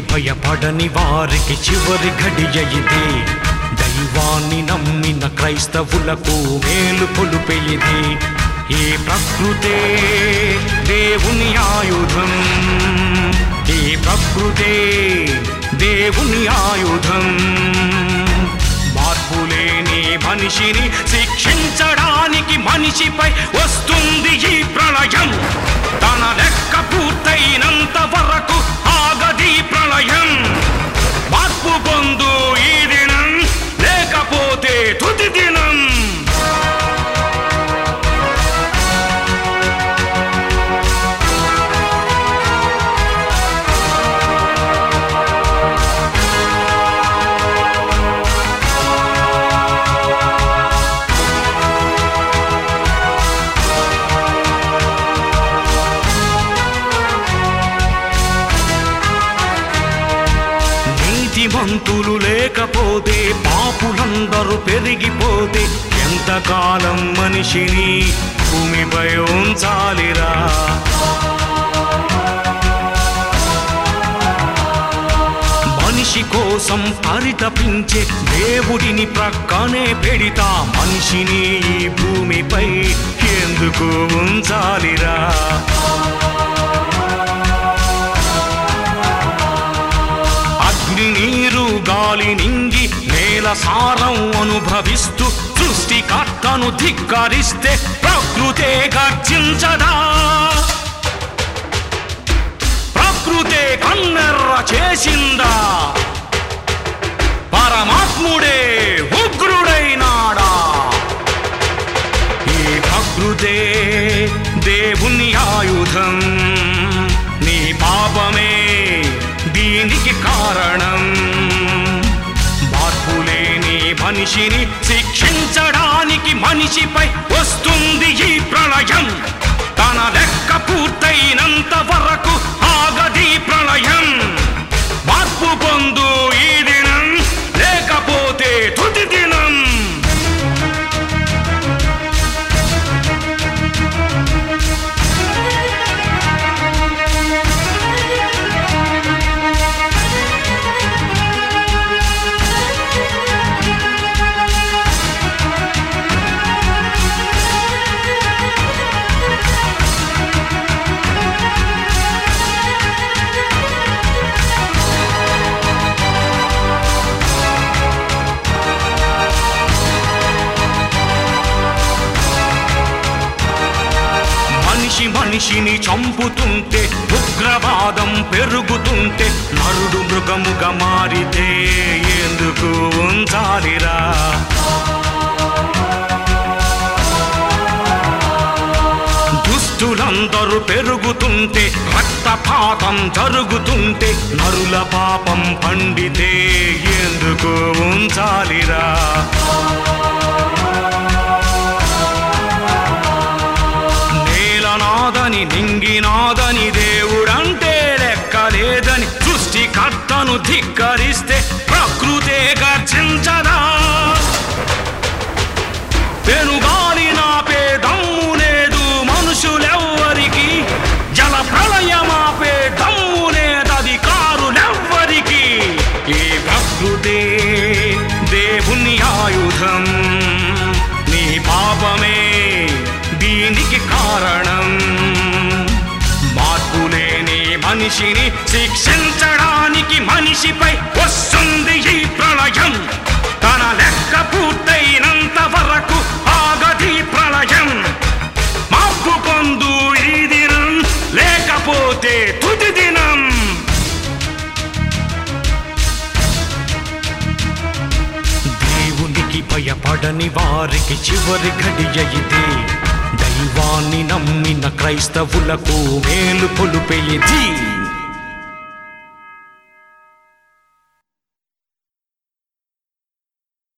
భయపడని వారికి చివరి ఘడియ ఇది దైవాన్ని నమ్మిన క్రైస్తవులకు మేలు కొలుపే ఏ ప్రకృతే దేవుని ఆయుధం. ఏ ప్రకృతే దేవుని ఆయుధం. మార్పులేని మనిషిని శిక్షించడానికి మనిషిపై వస్తుంది ఈ ప్రళయం. తన లెక్క పూర్తయి నీతిమంతులు లేకపోతే పాపులందరూ పెరిగిపోతే ఎంతకాలం మనిషిని భూమిపై ఉంచాలిరా? మనిషి కోసం పరితపించే దేవుడిని ప్రక్కనే పెడితా మనిషిని ఈ భూమిపై ఎందుకు ఉంచాలిరా? నీరు గాలి నింగి నేల సారం అనుభవిస్తూ సృష్టికర్తను ధిక్కరిస్తే ప్రకృతే గర్జించదా. ప్రకృతే కన్నెర్ర చేసిందా. మనిషిని శిక్షించడానికి మనిషిపై వస్తుంది ఈ ప్రళయం. తన లెక్క పూర్తయినంత వరకు మనిషిని చంపుతుంటే ఉగ్రవాదం పెరుగుతుంటే నరుడు మృగముగా మారితే ఎందుకు ఉంచాలిరా? దుస్తులందరూ పెరుగుతుంటే రక్తపాతం జరుగుతుంటే నరుల పాపం పండితే ఎందుకు ఉంచాలిరా? నింగినాదని దేవుడంటే లెక్కలేదని సృష్టికర్తను ధిక్కరిస్తే మనిషిని శిక్షించడానికి మనిషిపై వస్తుంది ఈ ప్రళయం. తన లెక్క పూర్తయినంత వరకు ఆగది ప్రళయం. మార్పు పొందు ఈ దినం లేకపోతే తుది దినం. దేవునికి భయపడని వారికి చివరి ఘడియ ఇది. దైవాన్ని నమ్మిన క్రైస్తవులకు మేలు కొలుపే